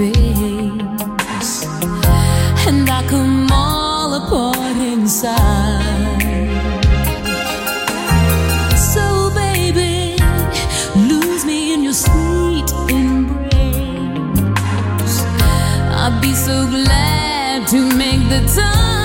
face, and I come all apart inside. So, baby, lose me in your sweet embrace. I'd be so glad to make the time.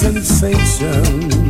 sensation.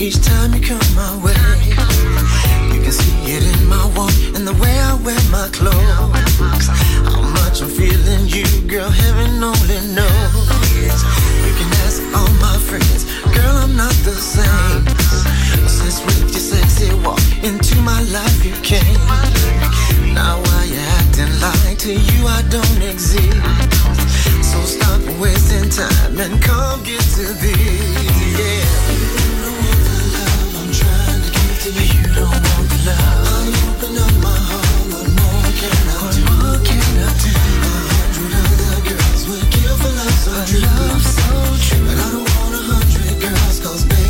Each time you come my way. You can see it in my walk and the way I wear my clothes. How much I'm feeling you, girl, heaven only knows. You can ask all my friends, girl, I'm not the same. Since with your sexy walk into my life you came. Now why you acting like to you I don't exist? So stop wasting time and come get to this. Yeah. Love. So true. I don't want a hundred girls 'cause babe,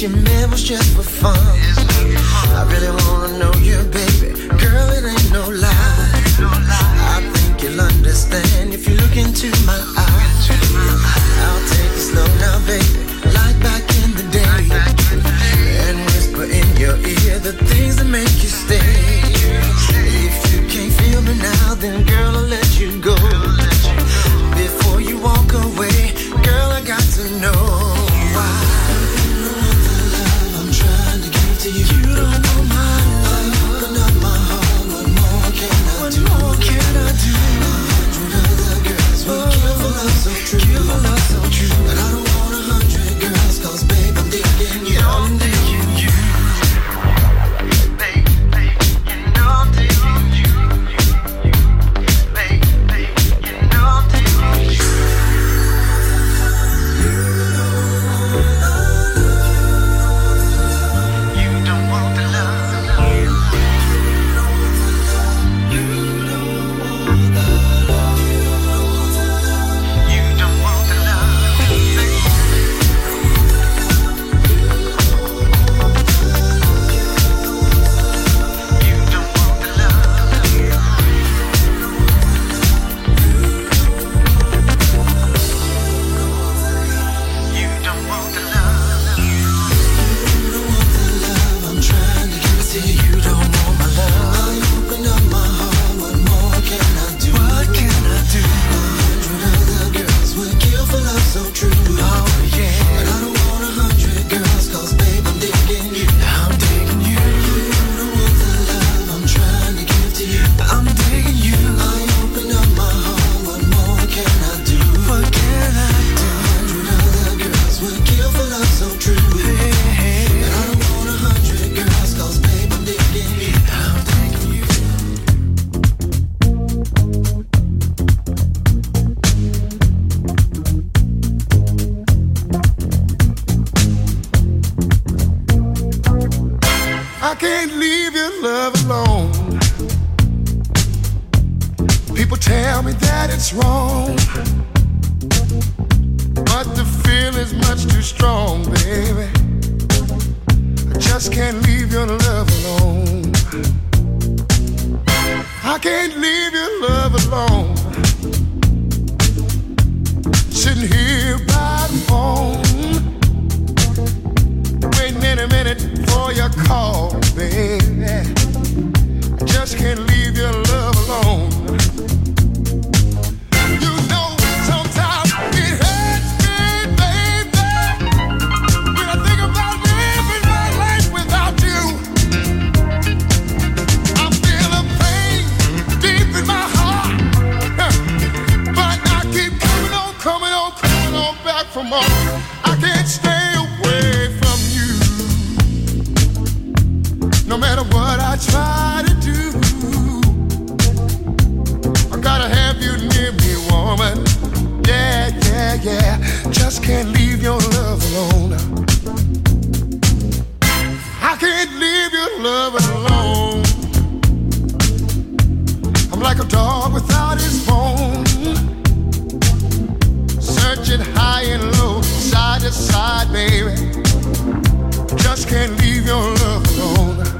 cats you met was just for fun. I really wanna know you, baby. Girl, it ain't no lie. I think you'll understand if you look into my eyes. I'll take it slow now, baby. Like back in the day. And whisper in your ear the things feeling's much too strong, baby. I just can't leave your love alone. I can't leave your love alone. Sitting here by the phone waiting in a minute for your call, baby. I just can't leave your love alone. Try to do, I gotta have you near me, woman. Yeah, yeah, yeah. Just can't leave your love alone. I can't leave your love alone. I'm like a dog without his bone. Searching high and low, side to side, baby. Just can't leave your love alone.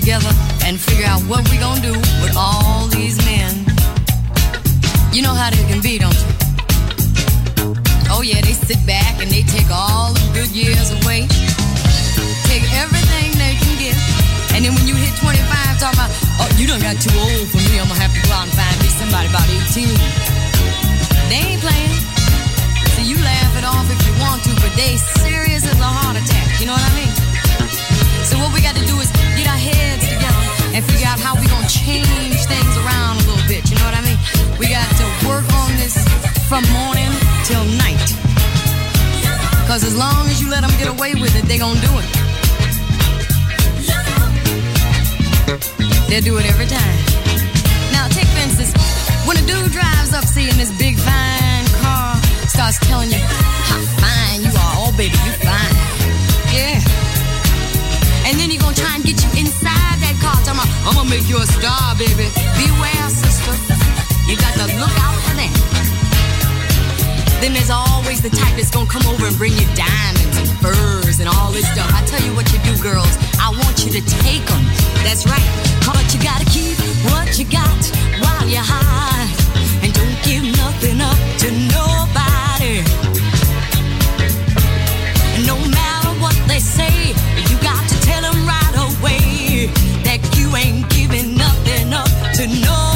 Together and figure out what we gonna do with all these men. You know how they can be, don't you? Oh yeah, they sit back and they take all the good years away. Take everything they can get. And then when you hit 25, talking about, oh, you done got too old for me. I'm gonna have to go out and find me somebody about 18. They ain't playing. So you laugh it off if you want to, but they serious as a heart attack. You know what I mean? So what we got to do is get our heads together and figure out how we gonna change things around a little bit. You know what I mean? We got to work on this from morning till night. Cause as long as you let them get away with it, they gonna do it. They'll do it every time. Now take for instance, when a dude drives up seeing this big fine car, starts telling you how fine you are. Oh baby, you fine. Yeah. And then he gonna try and get you inside that car, talking about, I'm gonna make you a star, baby. Beware, sister. You got to look out for that. Then there's always the type that's gonna come over and bring you diamonds and furs and all this stuff. I tell you what you do, girls. I want you to take them. That's right. But you gotta keep what you got while you're high. And don't give nothing up to nobody. No matter what they say, away that you ain't giving nothing up to nobody.